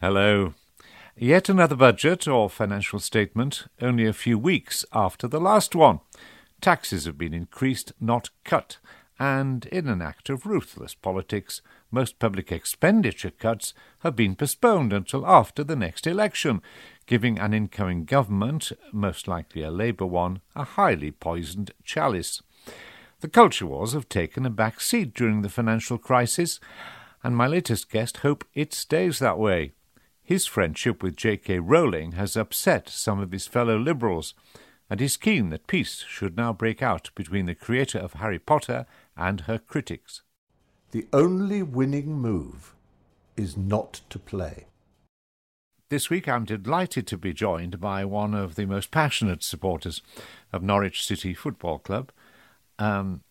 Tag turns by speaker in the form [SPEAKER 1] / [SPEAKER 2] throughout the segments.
[SPEAKER 1] Hello. Yet another budget or financial statement, only a few weeks after the last one. Taxes have been increased, not cut, and in an act of ruthless politics, most public expenditure cuts have been postponed until after the next election, giving an incoming government, most likely a Labour one, a highly poisoned chalice. The culture wars have taken a back seat during the financial crisis, and my latest guest hope it stays that way. His friendship with J.K. Rowling has upset some of his fellow liberals, and he's keen that peace should now break out between the creator of Harry Potter and her critics.
[SPEAKER 2] The only winning move is not to play.
[SPEAKER 1] This week I'm delighted to be joined by one of the most passionate supporters of Norwich City Football Club, um,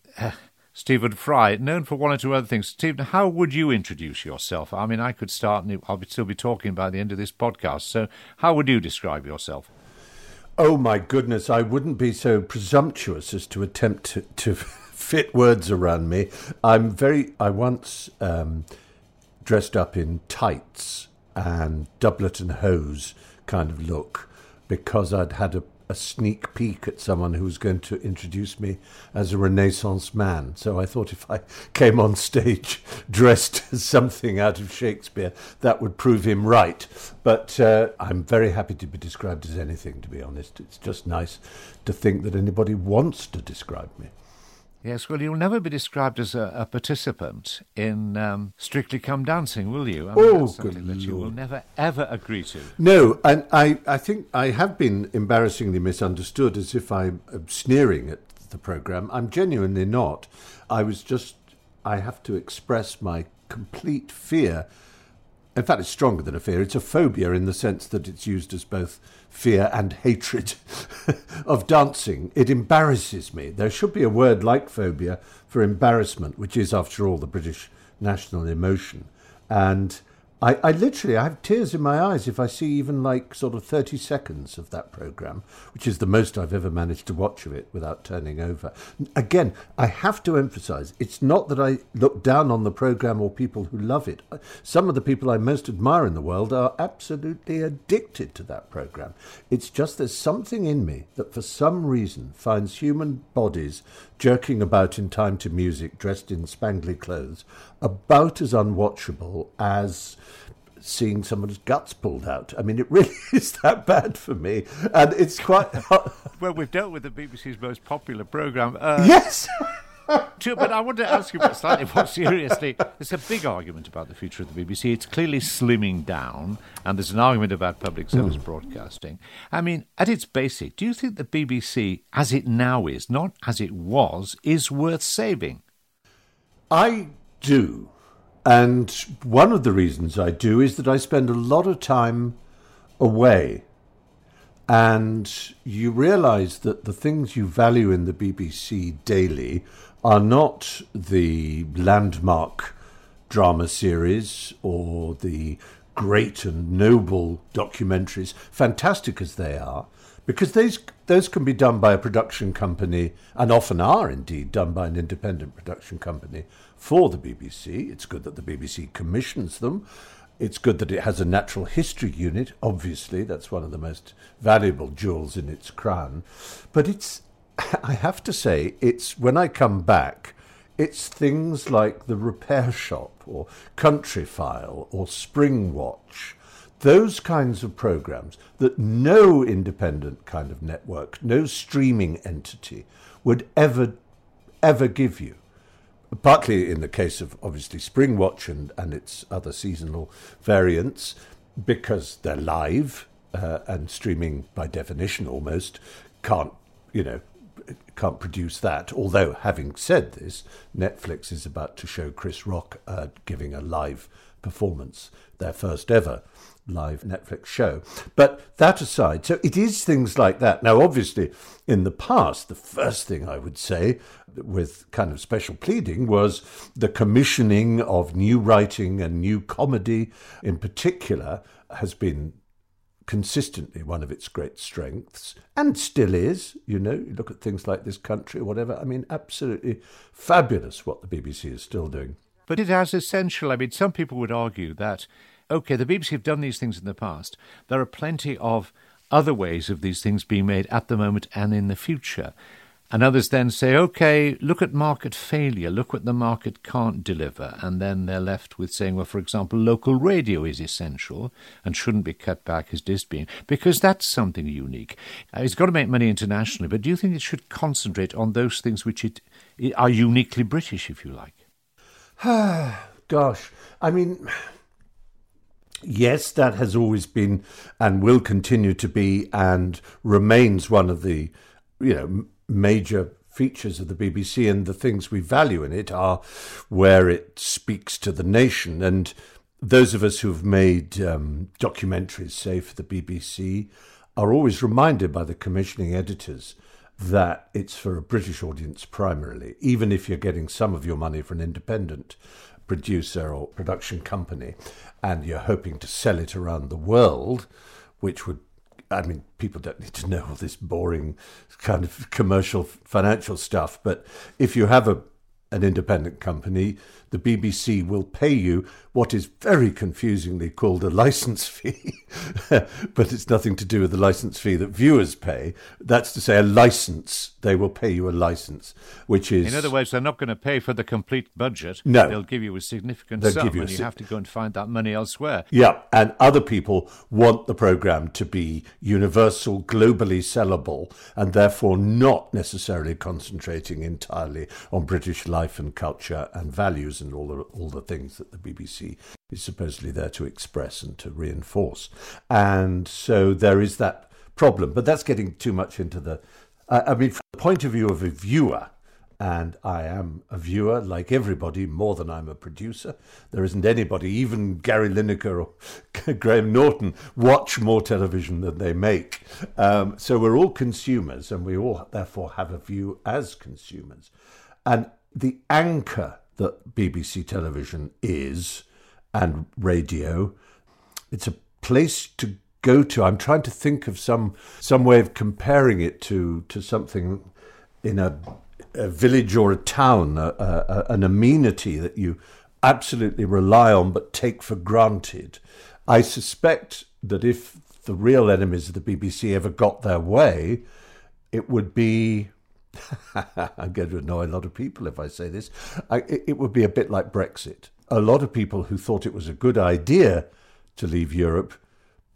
[SPEAKER 1] Stephen Fry, known for one or two other things. Stephen, how would you introduce yourself? I mean, I could start and I'll still be talking by the end of this podcast. So, how would you describe yourself?
[SPEAKER 2] Oh my goodness, I wouldn't be so presumptuous as to attempt to, to fit words around me. I'm very. I once um, dressed up in tights and doublet and hose kind of look because I'd had a a sneak peek at someone who was going to introduce me as a Renaissance man. So I thought if I came on stage dressed as something out of Shakespeare, that would prove him right. But uh, I'm very happy to be described as anything, to be honest. It's just nice to think that anybody wants to describe me.
[SPEAKER 1] Yes, well, you'll never be described as a, a participant in um, Strictly Come Dancing, will you?
[SPEAKER 2] I mean, oh,
[SPEAKER 1] good
[SPEAKER 2] that Lord.
[SPEAKER 1] you will never, ever agree to.
[SPEAKER 2] No, and I, I think I have been embarrassingly misunderstood as if I'm sneering at the programme. I'm genuinely not. I was just, I have to express my complete fear. In fact, it's stronger than a fear. It's a phobia in the sense that it's used as both fear and hatred of dancing. It embarrasses me. There should be a word like phobia for embarrassment, which is, after all, the British national emotion. And I, I literally I have tears in my eyes if I see even like sort of 30 seconds of that program, which is the most I've ever managed to watch of it without turning over. Again, I have to emphasize it's not that I look down on the program or people who love it. Some of the people I most admire in the world are absolutely addicted to that program. It's just there's something in me that for some reason finds human bodies jerking about in time to music dressed in spangly clothes about as unwatchable as seeing someone's guts pulled out. I mean, it really is that bad for me, and it's quite.
[SPEAKER 1] well, we've dealt with the BBC's most popular program. Uh,
[SPEAKER 2] yes.
[SPEAKER 1] But I want to ask you slightly more seriously. There's a big argument about the future of the BBC. It's clearly slimming down, and there's an argument about public service mm. broadcasting. I mean, at its basic, do you think the BBC, as it now is, not as it was, is worth saving?
[SPEAKER 2] I do. And one of the reasons I do is that I spend a lot of time away. And you realize that the things you value in the BBC daily are not the landmark drama series or the great and noble documentaries, fantastic as they are, because those, those can be done by a production company, and often are indeed done by an independent production company for the BBC. It's good that the BBC commissions them. It's good that it has a natural history unit. Obviously, that's one of the most valuable jewels in its crown. But it's, I have to say, it's when I come back, it's things like the Repair Shop or Countryfile or Spring Watch, those kinds of programs that no independent kind of network, no streaming entity would ever, ever give you. Partly in the case of obviously Springwatch and, and its other seasonal variants, because they're live uh, and streaming by definition almost can't, you know, can't produce that. Although, having said this, Netflix is about to show Chris Rock uh, giving a live performance, their first ever live Netflix show. But that aside, so it is things like that. Now, obviously, in the past, the first thing I would say, with kind of special pleading, was the commissioning of new writing and new comedy in particular has been consistently one of its great strengths and still is you know you look at things like this country whatever i mean absolutely fabulous what the bbc is still doing
[SPEAKER 1] but it has essential i mean some people would argue that okay, the BBC have done these things in the past. There are plenty of other ways of these things being made at the moment and in the future. And others then say, okay, look at market failure, look what the market can't deliver. And then they're left with saying, well, for example, local radio is essential and shouldn't be cut back as it is being, because that's something unique. Uh, it's got to make money internationally, but do you think it should concentrate on those things which it, are uniquely British, if you like?
[SPEAKER 2] Gosh, I mean, yes, that has always been and will continue to be and remains one of the, you know, major features of the BBC and the things we value in it are where it speaks to the nation. And those of us who've made um, documentaries, say for the BBC, are always reminded by the commissioning editors that it's for a British audience primarily, even if you're getting some of your money from an independent producer or production company and you're hoping to sell it around the world, which would I mean, people don't need to know all this boring kind of commercial financial stuff. But if you have a an independent company, the BBC will pay you what is very confusingly called a license fee, but it's nothing to do with the license fee that viewers pay. That's to say, a license. They will pay you a license, which is.
[SPEAKER 1] In other words, they're not going to pay for the complete budget.
[SPEAKER 2] No.
[SPEAKER 1] They'll give you a significant They'll sum, you and you have to go and find that money elsewhere.
[SPEAKER 2] Yeah, and other people want the programme to be universal, globally sellable, and therefore not necessarily concentrating entirely on British life and culture and values and all the, all the things that the BBC is supposedly there to express and to reinforce. And so there is that problem. But that's getting too much into the. Uh, I mean, from the point of view of a viewer, and I am a viewer like everybody, more than I'm a producer. There isn't anybody, even Gary Lineker or Graham Norton, watch more television than they make. Um, so we're all consumers, and we all therefore have a view as consumers. And the anchor that BBC television is and radio. It's a place to go to. I'm trying to think of some some way of comparing it to to something in a, a village or a town, a, a, an amenity that you absolutely rely on but take for granted. I suspect that if the real enemies of the BBC ever got their way, it would be I'm going to annoy a lot of people if I say this. I, it, it would be a bit like Brexit. A lot of people who thought it was a good idea to leave Europe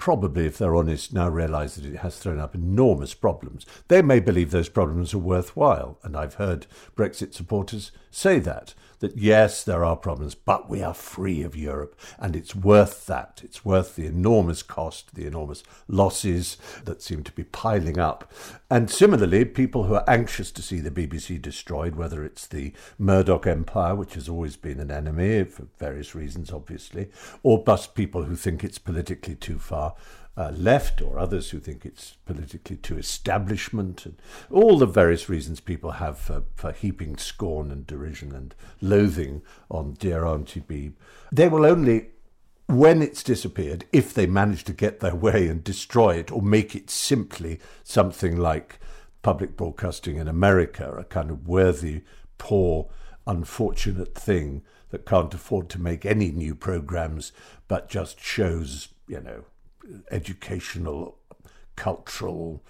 [SPEAKER 2] probably, if they're honest, now realise that it has thrown up enormous problems. They may believe those problems are worthwhile, and I've heard Brexit supporters say that that yes, there are problems, but we are free of Europe, and it's worth that. It's worth the enormous cost, the enormous losses that seem to be piling up. And similarly, people who are anxious to see the BBC destroyed, whether it's the Murdoch empire, which has always been an enemy for various reasons, obviously, or bust people who think it's politically too far uh, left or others who think it's politically too establishment, and all the various reasons people have for, for heaping scorn and derision and loathing on dear Auntie Beeb. They will only, when it's disappeared, if they manage to get their way and destroy it or make it simply something like public broadcasting in America, a kind of worthy, poor, unfortunate thing that can't afford to make any new programs but just shows, you know, educational, cultural,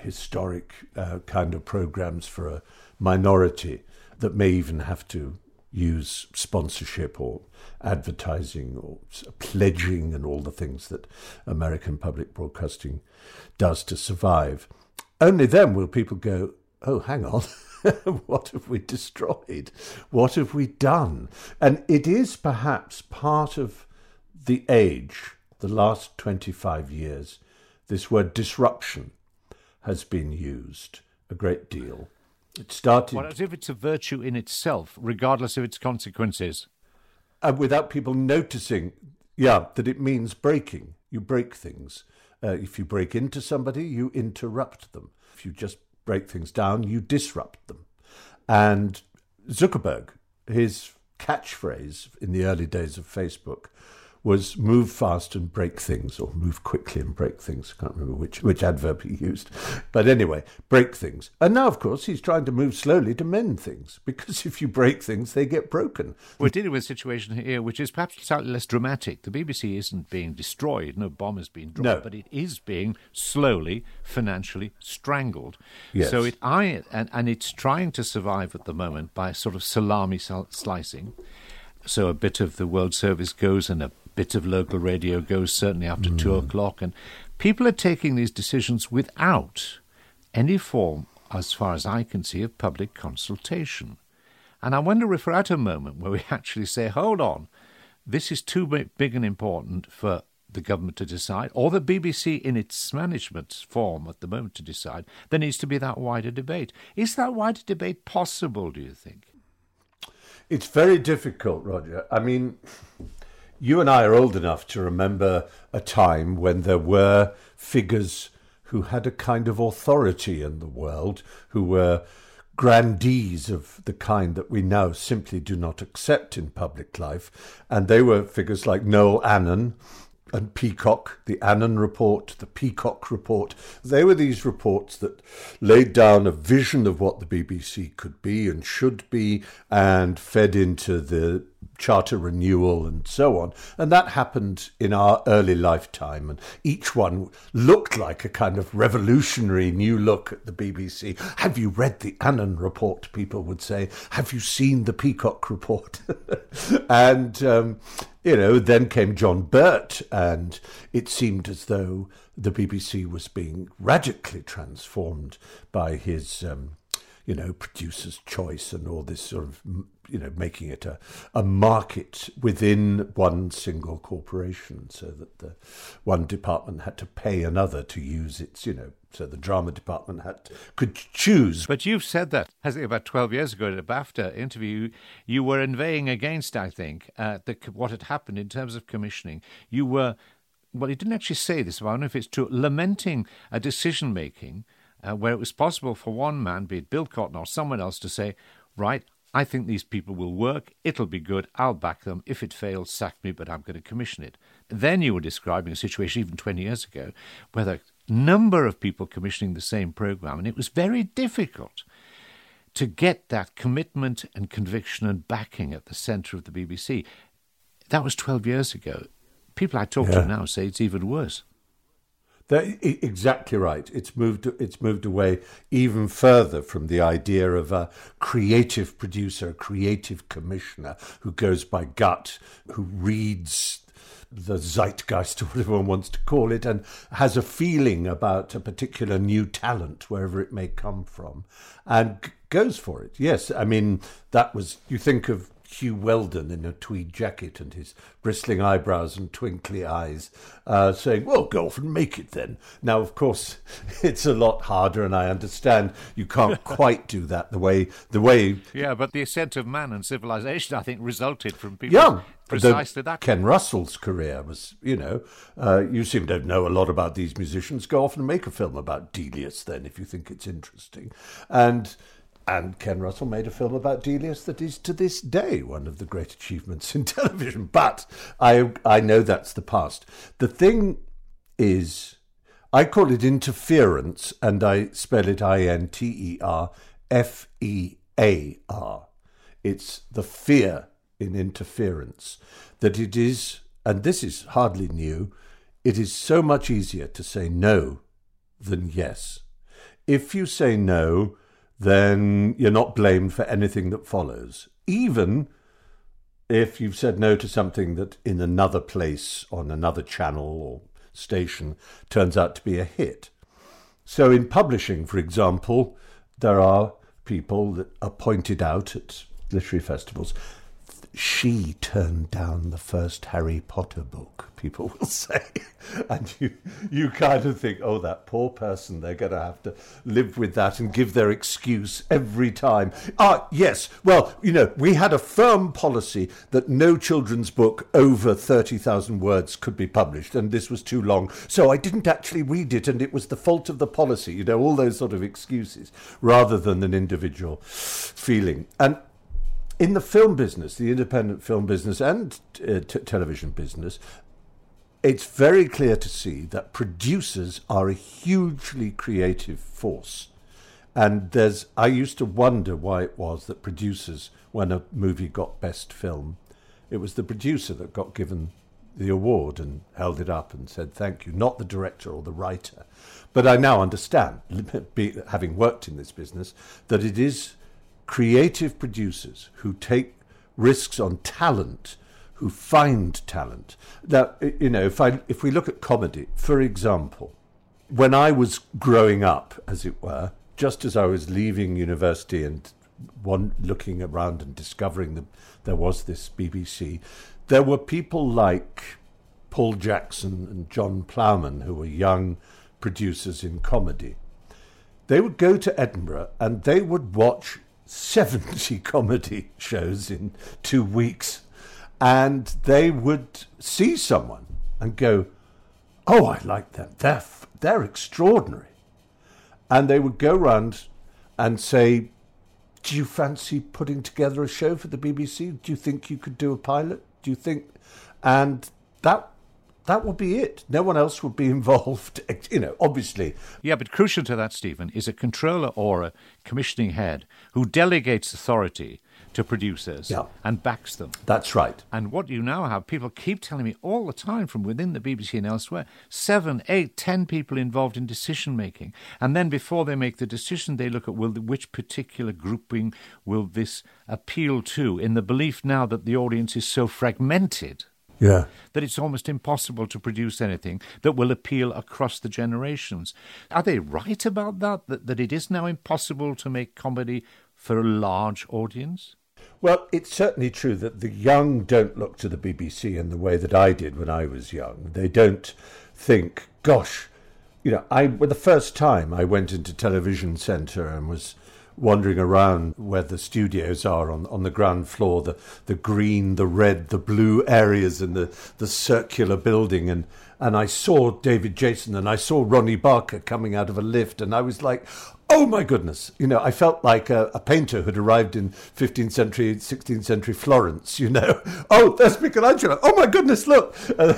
[SPEAKER 2] historic uh, kind of programs for a minority that may even have to use sponsorship or advertising or pledging and all the things that American public broadcasting does to survive. Only then will people go, oh, hang on. what have we destroyed? What have we done? And it is perhaps part of the age the last 25 years, this word disruption has been used a great deal. It started.
[SPEAKER 1] Well, as if it's a virtue in itself, regardless of its consequences.
[SPEAKER 2] And without people noticing, yeah, that it means breaking. You break things. Uh, if you break into somebody, you interrupt them. If you just break things down, you disrupt them. And Zuckerberg, his catchphrase in the early days of Facebook was move fast and break things, or move quickly and break things. I can't remember which, which adverb he used. But anyway, break things. And now, of course, he's trying to move slowly to mend things, because if you break things, they get broken.
[SPEAKER 1] We're dealing with a situation here which is perhaps slightly less dramatic. The BBC isn't being destroyed, no bomb has been dropped,
[SPEAKER 2] No.
[SPEAKER 1] but it is being slowly, financially strangled.
[SPEAKER 2] Yes.
[SPEAKER 1] So it I and, and it's trying to survive at the moment by sort of salami sl- slicing. So a bit of the World Service goes and a bit of local radio goes, certainly after two hmm. o'clock. And people are taking these decisions without any form, as far as I can see, of public consultation. And I wonder if we're at a moment where we actually say, hold on, this is too big and important for the government to decide, or the BBC in its management form at the moment to decide. There needs to be that wider debate. Is that wider debate possible, do you think?
[SPEAKER 2] It's very difficult, Roger. I mean, you and I are old enough to remember a time when there were figures who had a kind of authority in the world, who were grandees of the kind that we now simply do not accept in public life. And they were figures like Noel Annan and Peacock, the Annan Report, the Peacock Report. They were these reports that laid down a vision of what the BBC could be and should be and fed into the charter renewal and so on. And that happened in our early lifetime. And each one looked like a kind of revolutionary new look at the BBC. Have you read the Annan Report? People would say. Have you seen the Peacock Report? and, um, you know, then came John Birt, and it seemed as though the BBC was being radically transformed by his. Um, you know, producer's choice and all this sort of, you know, making it a, a market within one single corporation so that the one department had to pay another to use its, you know, so the drama department had could choose.
[SPEAKER 1] But you've said that, I think about 12 years ago at a BAFTA interview, you were inveighing against, I think, uh, the, what had happened in terms of commissioning. You were, well, you didn't actually say this, but I don't know if it's true, lamenting a decision making uh, where it was possible for one man, be it Bill Cotton or someone else, to say, right, I think these people will work, it'll be good, I'll back them. If it fails, sack me, but I'm going to commission it. Then you were describing a situation even 20 years ago where there a number of people commissioning the same program, and it was very difficult to get that commitment and conviction and backing at the centre of the BBC. That was 12 years ago. People I talk
[SPEAKER 2] Yeah.
[SPEAKER 1] to now say it's even worse.
[SPEAKER 2] Exactly right. It's moved. It's moved away even further from the idea of a creative producer, a creative commissioner who goes by gut, who reads the zeitgeist or whatever one wants to call it, and has a feeling about a particular new talent wherever it may come from, and goes for it. Yes, I mean that was. You think of Huw Wheldon in a tweed jacket and his bristling eyebrows and twinkly eyes, uh, saying, Well, go off and make it then. Now, of course, it's a lot harder, and I understand you can't quite do that the way the way
[SPEAKER 1] Yeah, but the ascent of man and civilization, I think, resulted from people
[SPEAKER 2] young.
[SPEAKER 1] precisely
[SPEAKER 2] The-
[SPEAKER 1] that.
[SPEAKER 2] Ken Russell's career was, you know, uh, you seem to know a lot about these musicians. Go off and make a film about Delius then, if you think it's interesting. And and Ken Russell made a film about Delius that is to this day one of the great achievements in television. But I I know that's the past. The thing is, I call it interference, and I spell it I N T E R F E A R. It's the fear in interference that it is, and this is hardly new, it is so much easier to say no than yes. If you say no, then you're not blamed for anything that follows, even if you've said no to something that in another place, on another channel or station, turns out to be a hit. So, in publishing, for example, there are people that are pointed out at literary festivals. She turned down the first Harry Potter book, people will say. And you, you kind of think, oh, that poor person, they're going to have to live with that and give their excuse every time. Ah, yes, well, you know, we had a firm policy that no children's book over 30,000 words could be published, and this was too long. So I didn't actually read it, and it was the fault of the policy, you know, all those sort of excuses, rather than an individual feeling. And in the film business, the independent film business and uh, t- television business, it's very clear to see that producers are a hugely creative force. And there's, I used to wonder why it was that producers, when a movie got best film, it was the producer that got given the award and held it up and said thank you, not the director or the writer. But I now understand, having worked in this business, that it is creative producers who take risks on talent, who find talent. Now, you know, if I if we look at comedy, for example, when I was growing up, as it were, just as I was leaving university and one looking around and discovering that there was this BBC, there were people like Paul Jackson and John Plowman who were young producers in comedy. They would go to Edinburgh and they would watch 70 comedy shows in two weeks. And they would see someone and go, Oh, I like them. They're, they're extraordinary. And they would go round and say, Do you fancy putting together a show for the BBC? Do you think you could do a pilot? Do you think? And that that would be it. No one else would be involved, you know, obviously.
[SPEAKER 1] Yeah, but crucial to that, Stephen, is a controller or a commissioning head who delegates authority to producers yeah. and backs them.
[SPEAKER 2] That's right.
[SPEAKER 1] And what you now have, people keep telling me all the time from within the BBC and elsewhere, seven, eight, ten people involved in decision making. And then before they make the decision, they look at will which particular grouping will this appeal to in the belief now that the audience is so fragmented
[SPEAKER 2] yeah.
[SPEAKER 1] That it's almost impossible to produce anything that will appeal across the generations. Are they right about that? That, that it is now impossible to make comedy for a large audience?
[SPEAKER 2] Well, it's certainly true that the young don't look to the BBC in the way that I did when I was young. They don't think, gosh, you know, I, well, the first time I went into Television Centre and was wandering around where the studios are on, on the ground floor, the, the green, the red, the blue areas in the, the circular building. And, and I saw David Jason and I saw Ronnie Barker coming out of a lift. And I was like, oh my goodness, you know, I felt like a, a, painter who'd arrived in 15th century, 16th century Florence, you know. Oh, there's Michelangelo. Oh my goodness, look. Uh,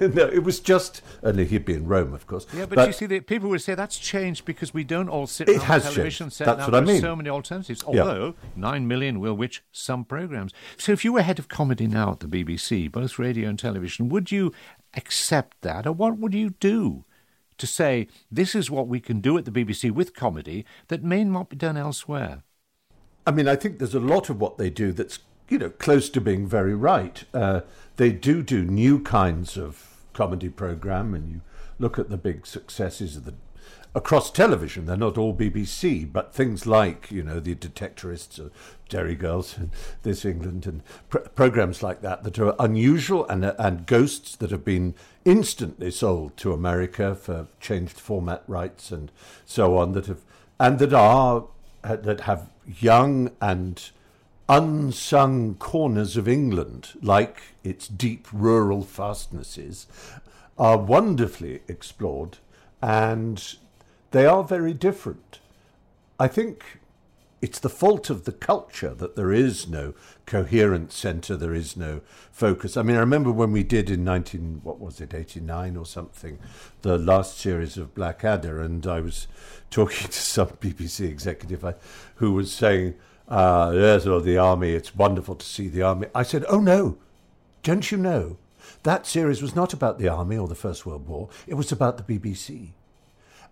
[SPEAKER 2] no, it was just, only he'd be in Rome, of course.
[SPEAKER 1] Yeah, but, but you see, the, people would say that's changed because we don't all sit it has television changed. set
[SPEAKER 2] that's
[SPEAKER 1] now.
[SPEAKER 2] What I mean.
[SPEAKER 1] so many alternatives, although yeah. 9 million will which some programs. So if you were head of comedy now at the BBC, both radio and television, would you accept that or what would you do? To say this is what we can do at the BBC with comedy that may not be done elsewhere?
[SPEAKER 2] I mean, I think there's a lot of what they do that's you know close to being very right. Uh, they do do new kinds of comedy program, and you look at the big successes of the across television. They're not all BBC, but things like you know the Detectorists, or Derry Girls, and This England, and pr- programs like that that are unusual and and ghosts that have been instantly sold to America for changed format rights and so on that have and that are uh, that have young and unsung corners of England, like its deep rural fastnesses, are wonderfully explored and they are very different. I think it's the fault of the culture that there is no coherent centre, there is no focus. I mean, I remember when we did in 19, what was it, 89 or something, the last series of Blackadder, and I was talking to some BBC executive uh, who was saying, uh, yes, well, the army, it's wonderful to see the army. I said, oh no, don't you know? That series was not about the army or the First World War, it was about the BBC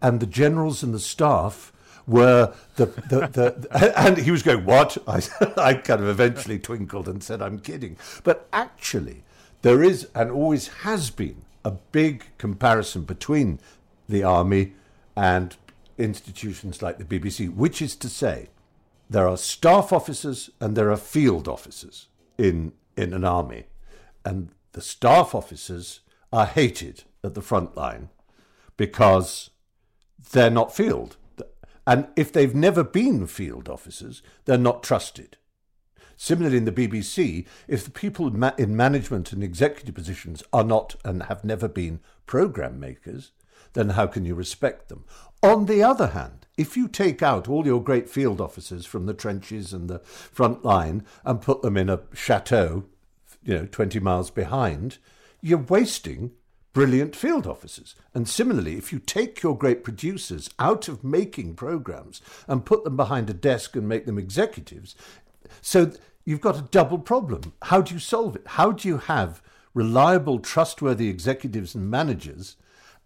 [SPEAKER 2] and the generals and the staff were the, the, the and he was going, What? I, I kind of eventually twinkled and said, I'm kidding. But actually, there is and always has been a big comparison between the army and institutions like the BBC, which is to say, there are staff officers and there are field officers in, in an army. And the staff officers are hated at the front line because they're not field. And if they've never been field officers, they're not trusted. Similarly, in the BBC, if the people in management and executive positions are not and have never been programme makers, then how can you respect them? On the other hand, if you take out all your great field officers from the trenches and the front line and put them in a chateau, you know, 20 miles behind, you're wasting brilliant field officers. And similarly, if you take your great producers out of making programs and put them behind a desk and make them executives, so you've got a double problem. How do you solve it? How do you have reliable, trustworthy executives and managers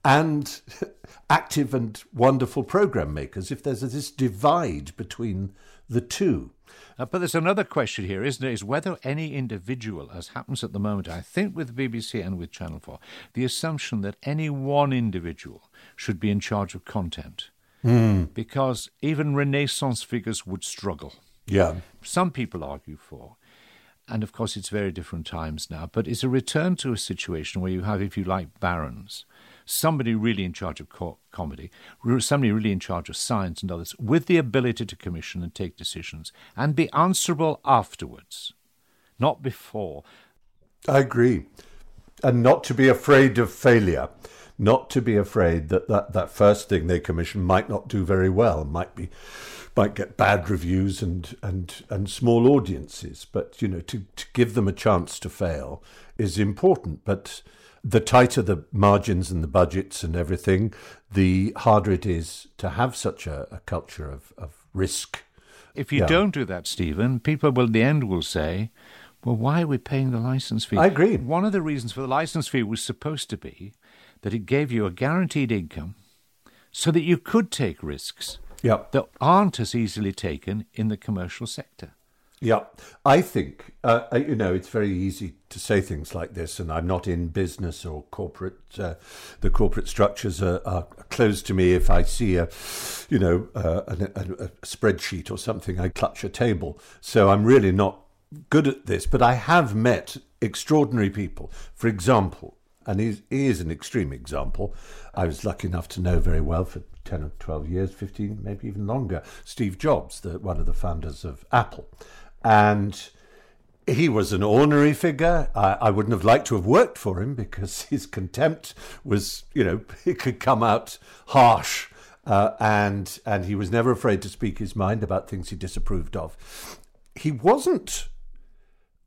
[SPEAKER 2] and active and wonderful program makers if there's this divide between the two?
[SPEAKER 1] Uh, but there's another question here, isn't it? Is whether any individual, as happens at the moment, I think with the BBC and with Channel 4, the assumption that any one individual should be in charge of content.
[SPEAKER 2] Mm.
[SPEAKER 1] Because even Renaissance figures would struggle.
[SPEAKER 2] Yeah.
[SPEAKER 1] Some people argue for. And of course, it's very different times now, but it's a return to a situation where you have, if you like, barons somebody really in charge of co- comedy, somebody really in charge of science and others, with the ability to commission and take decisions and be answerable afterwards, not before.
[SPEAKER 2] I agree. And not to be afraid of failure, not to be afraid that that, that first thing they commission might not do very well, might be might get bad reviews and, and, and small audiences. But, you know, to, to give them a chance to fail is important. But the tighter the margins and the budgets and everything, the harder it is to have such a, a culture of, of risk.
[SPEAKER 1] If you yeah. don't do that, Stephen, people will, in the end, will say, well, why are we paying the license fee?
[SPEAKER 2] I agree.
[SPEAKER 1] One of the reasons for the license fee was supposed to be that it gave you a guaranteed income so that you could take risks
[SPEAKER 2] yep.
[SPEAKER 1] that aren't as easily taken in the commercial sector.
[SPEAKER 2] Yeah, I think uh, you know it's very easy to say things like this, and I'm not in business or corporate. Uh, the corporate structures are, are, closed to me. If I see a, you know, uh, a, a, a spreadsheet or something, I clutch a table. So I'm really not good at this, but I have met extraordinary people. For example, and he, he is an extreme example. I was lucky enough to know very well for 10 or 12 years, 15, maybe even longer, Steve Jobs, the, one of the founders of Apple. And he was an ornery figure. I, I, wouldn't have liked to have worked for him because his contempt was, you know, it could come out harsh. Uh, and and he was never afraid to speak his mind about things he disapproved of. He wasn't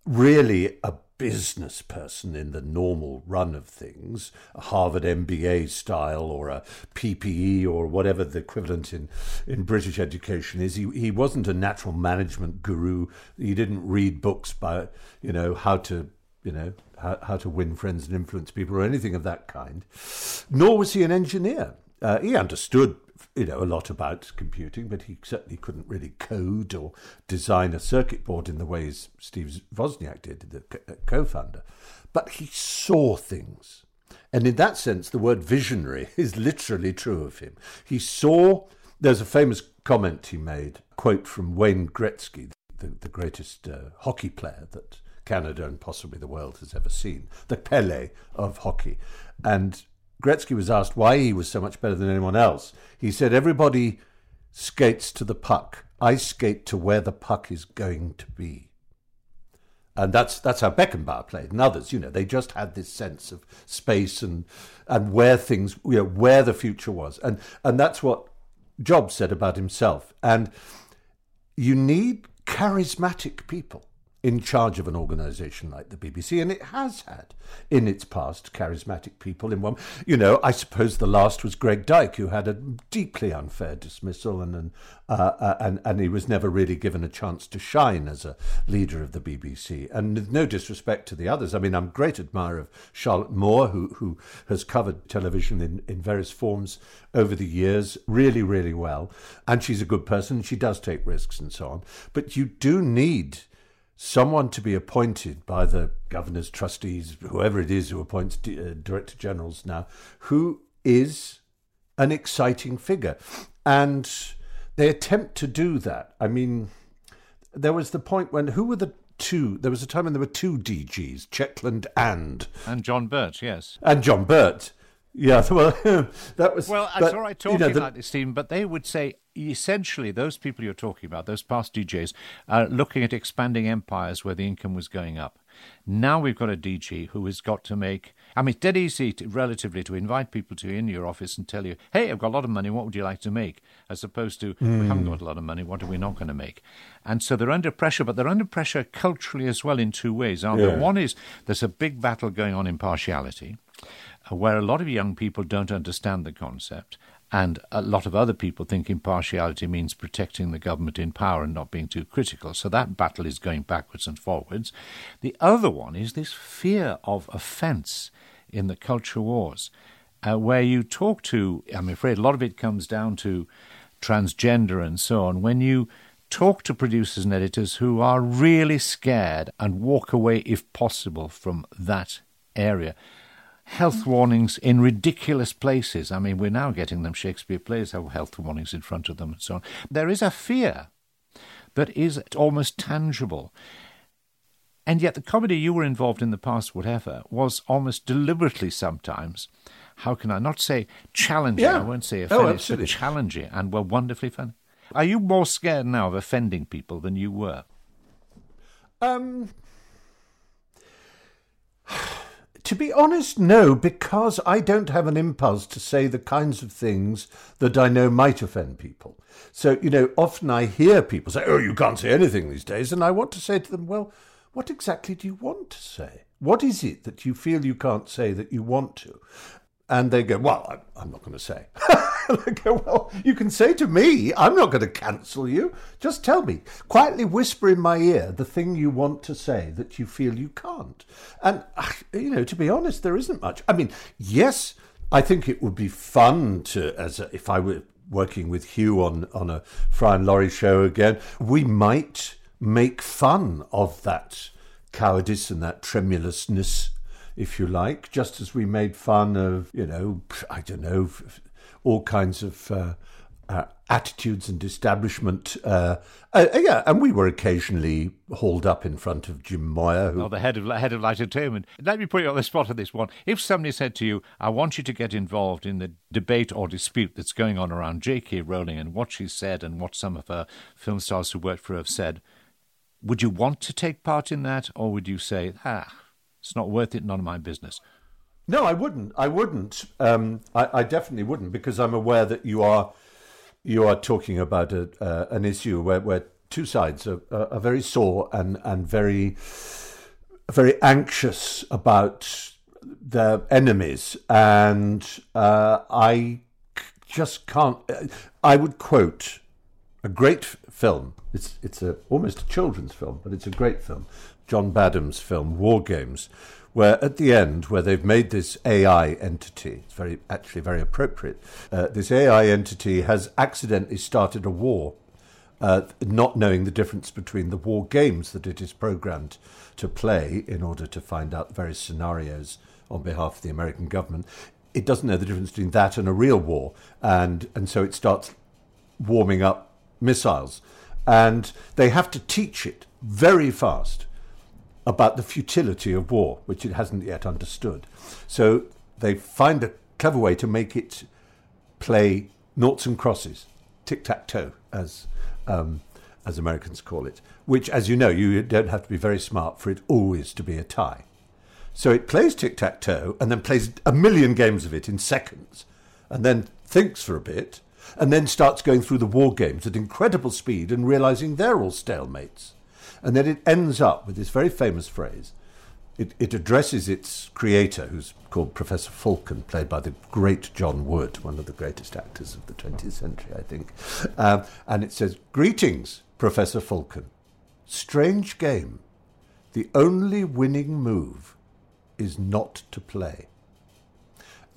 [SPEAKER 2] really a business person in the normal run of things, a Harvard MBA style or a PPE or whatever the equivalent in, in British education is. He, he wasn't a natural management guru. He didn't read books by, you know, how to, you know, how, how to win friends and influence people or anything of that kind. Nor was he an engineer. Uh, he understood you know a lot about computing, but he certainly couldn't really code or design a circuit board in the ways Steve Wozniak did, the uh, co-founder. But he saw things, and in that sense, the word visionary is literally true of him. He saw. There's a famous comment he made, quote from Wayne Gretzky, the, the greatest uh, hockey player that Canada and possibly the world has ever seen, the Pele of hockey, and Gretzky was asked why he was so much better than anyone else. He said, Everybody skates to the puck. I skate to where the puck is going to be. And that's that's how Beckenbauer played, and others. You know, they just had this sense of space and and where things, you know, where the future was, and and that's what Jobs said about himself. And you need charismatic people in charge of an organisation like the BBC, and it has had in its past charismatic people in one. You know, I suppose the last was Greg Dyke, who had a deeply unfair dismissal, and and, uh, uh, and and he was never really given a chance to shine as a leader of the BBC. And with no disrespect to the others, I mean, I'm a great admirer of Charlotte Moore, who who has covered television in, in various forms over the years, really, really well, and she's a good person. She does take risks and so on, but you do need someone to be appointed by the governor's trustees, whoever it is who appoints uh, director generals now, who is an exciting figure. And they attempt to do that. I mean, there was the point when who were the two? There was a time when there were two DGs, Checkland and
[SPEAKER 1] and John Birt, yes,
[SPEAKER 2] and John Birt. Yeah, well, that was
[SPEAKER 1] well. It's all right talking you know, the, like this, Stephen, but they would say essentially those people you're talking about, those past DJs, are looking at expanding empires where the income was going up. Now we've got a DG who has got to make. I mean, it's dead easy, to, relatively, to invite people to in your office and tell you, "Hey, I've got a lot of money. What would you like to make?" As opposed to, mm. "We haven't got a lot of money. What are we not going to make?" And so they're under pressure, but they're under pressure culturally as well in two ways, aren't yeah. they? One is there's a big battle going on in partiality, uh, where a lot of young people don't understand the concept, and a lot of other people think impartiality means protecting the government in power and not being too critical. So that battle is going backwards and forwards. The other one is this fear of offence in the culture wars, uh, where you talk to, I'm afraid a lot of it comes down to transgender and so on. When you talk to producers and editors who are really scared and walk away, if possible, from that area, health warnings in ridiculous places. I mean, we're now getting them. Shakespeare plays have health warnings in front of them and so on. There is a fear that is almost tangible. And yet, the comedy you were involved in the past, whatever, was almost deliberately sometimes, how can I not say challenging?
[SPEAKER 2] Yeah.
[SPEAKER 1] I won't say
[SPEAKER 2] oh,
[SPEAKER 1] offending,
[SPEAKER 2] oh,
[SPEAKER 1] but challenging and were wonderfully funny. Are you more scared now of offending people than you were?
[SPEAKER 2] Um, to be honest, no, because I don't have an impulse to say the kinds of things that I know might offend people. So, you know, often I hear people say, oh, you can't say anything these days. And I want to say to them, well, what exactly do you want to say? What is it that you feel you can't say that you want to? And they go, well, I'm not going to say. Go, well, you can say to me, I'm not going to cancel you. Just tell me. Quietly whisper in my ear the thing you want to say that you feel you can't. And, you know, to be honest, there isn't much. I mean, yes, I think it would be fun to, as a, if I were working with Hugh on, on a Fry and Laurie show again, we might make fun of that cowardice and that tremulousness if you like, just as we made fun of, you know, I don't know, all kinds of uh, uh, attitudes and establishment. Uh, uh, yeah, and we were occasionally hauled up in front of Jim Moir.
[SPEAKER 1] Who... Oh, the head of head of Light Entertainment. Let me put you on the spot on this one. If somebody said to you, "I want you to get involved in the debate or dispute that's going on around J.K. Rowling and what she said and what some of her film stars who worked for her have said," would you want to take part in that, or would you say, "Ah, it's not worth it, none of my business"?
[SPEAKER 2] No, I wouldn't. I wouldn't. Um, I, I, definitely wouldn't because I'm aware that you are you are talking about a, uh, an issue where, where two sides are, are very sore and and very very anxious about their enemies, and uh, I just can't. I would quote a great film. It's it's a almost a children's film, but it's a great film. John Badham's film War Games where at the end, where they've made this AI entity, it's very actually very appropriate. Uh, this AI entity has accidentally started a war, uh, not knowing the difference between the war games that it is programmed to play in order to find out various scenarios on behalf of the American government. It doesn't know the difference between that and a real war, and and so it starts warming up missiles, and they have to teach it very fast about the futility of war, which it hasn't yet understood. So they find a clever way to make it play noughts and crosses, tic tac toe, as um, as Americans call it. Which, as you know, you don't have to be very smart for it always to be a tie. So it plays tic tac toe and then plays a million games of it in seconds, and then thinks for a bit, and then starts going through the war games at incredible speed and realizing they're all stalemates. And then it ends up with this very famous phrase. It, it addresses its creator, who's called Professor Falken, played by the great John Wood, one of the greatest actors of the 20th century, I think. Um, and it says, Greetings, Professor Falken. Strange game. The only winning move is not to play.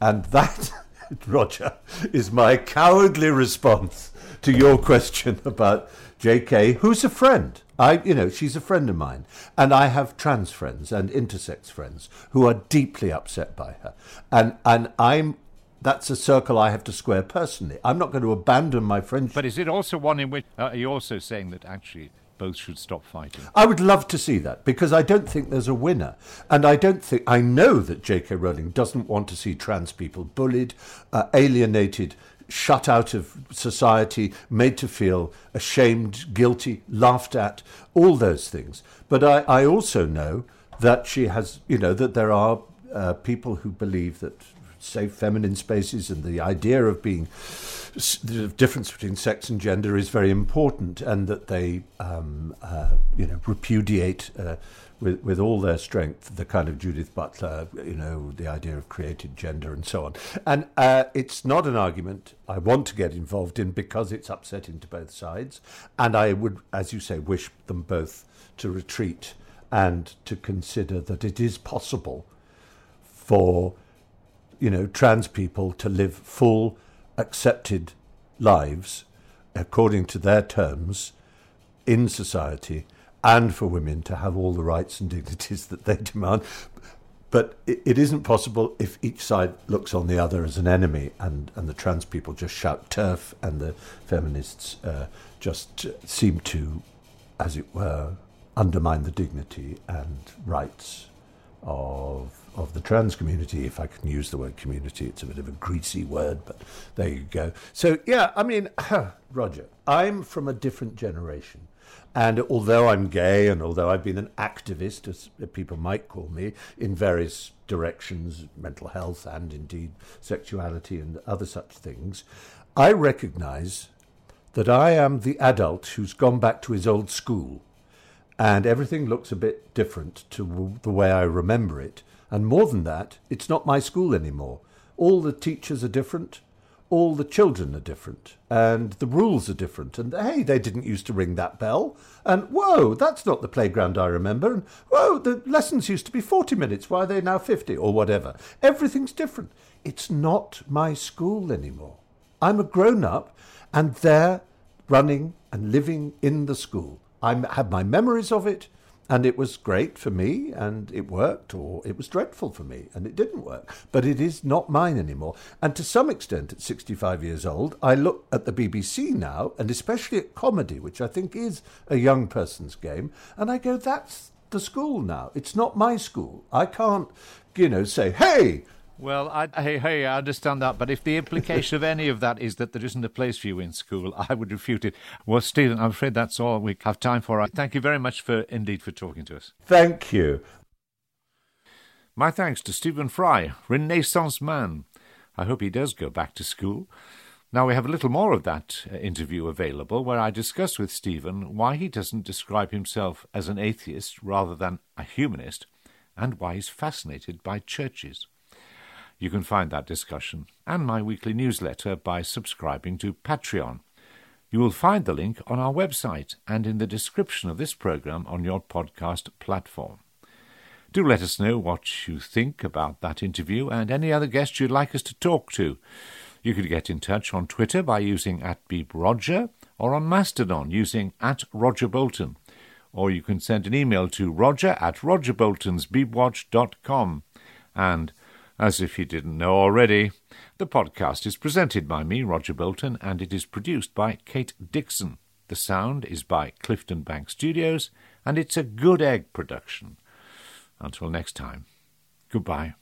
[SPEAKER 2] And that, Roger, is my cowardly response to your question about J.K., who's a friend. I, you know, she's a friend of mine, and I have trans friends and intersex friends who are deeply upset by her, and and I'm. That's a circle I have to square personally. I'm not going to abandon my friendship.
[SPEAKER 1] But is it also one in which uh, are you also saying that actually both should stop fighting?
[SPEAKER 2] I would love to see that because I don't think there's a winner. And I don't think, I know that J.K. Rowling doesn't want to see trans people bullied, uh, alienated, shut out of society, made to feel ashamed, guilty, laughed at, all those things. But I, I also know that she has, you know, that there are uh, people who believe that safe feminine spaces and the idea of being the difference between sex and gender is very important, and that they, um, uh, you know, repudiate uh, with with all their strength the kind of Judith Butler, you know, the idea of created gender and so on. And uh, it's not an argument I want to get involved in because it's upsetting to both sides, and I would, as you say, wish them both to retreat and to consider that it is possible for you know trans people to live full accepted lives according to their terms in society and for women to have all the rights and dignities that they demand but it, isn't possible if each side looks on the other as an enemy and, and the trans people just shout TERF and the feminists uh, just seem to, as it were, undermine the dignity and rights of of the trans community, if I can use the word community. It's a bit of a greasy word, but there you go. So yeah, I mean, Roger, I'm from a different generation. And although I'm gay and although I've been an activist, as people might call me, in various directions, mental health and indeed sexuality and other such things, I recognize that I am the adult who's gone back to his old school and everything looks a bit different to the way I remember it. And more than that, it's not my school anymore. All the teachers are different, all the children are different, and the rules are different. And hey, they didn't used to ring that bell. And whoa, that's not the playground I remember. And whoa, the lessons used to be 40 minutes. Why are they now 50 or whatever? Everything's different. It's not my school anymore. I'm a grown up, and they're running and living in the school. I have my memories of it, and it was great for me, and it worked, or it was dreadful for me, and it didn't work. But it is not mine anymore. And to some extent, at 65 years old, I look at the BBC now, and especially at comedy, which I think is a young person's game, and I go, that's the school now. It's not my school. I can't, you know, say, hey,
[SPEAKER 1] well, I, hey, hey, I understand that, but if the implication of any of that is that there isn't a place for you in school, I would refute it. Well, Stephen, I'm afraid that's all we have time for. Thank you very much for indeed for talking to us.
[SPEAKER 2] Thank you.
[SPEAKER 1] My thanks to Stephen Fry, Renaissance man. I hope he does go back to school. Now we have a little more of that uh, interview available where I discuss with Stephen why he doesn't describe himself as an atheist rather than a humanist and why he's fascinated by churches. You can find that discussion and my weekly newsletter by subscribing to Patreon. You will find the link on our website and in the description of this program on your podcast platform. Do let us know what you think about that interview and any other guests you'd like us to talk to. You could get in touch on Twitter by using at BeebRoger or on Mastodon using at Roger Bolton. Or you can send an email to roger at rogerboltonsbeebwatch.com. And as if you didn't know already, the podcast is presented by me, Roger Bolton, and it is produced by Kate Dixon. The sound is by Clifton Bank Studios, and it's a good egg production. Until next time, goodbye.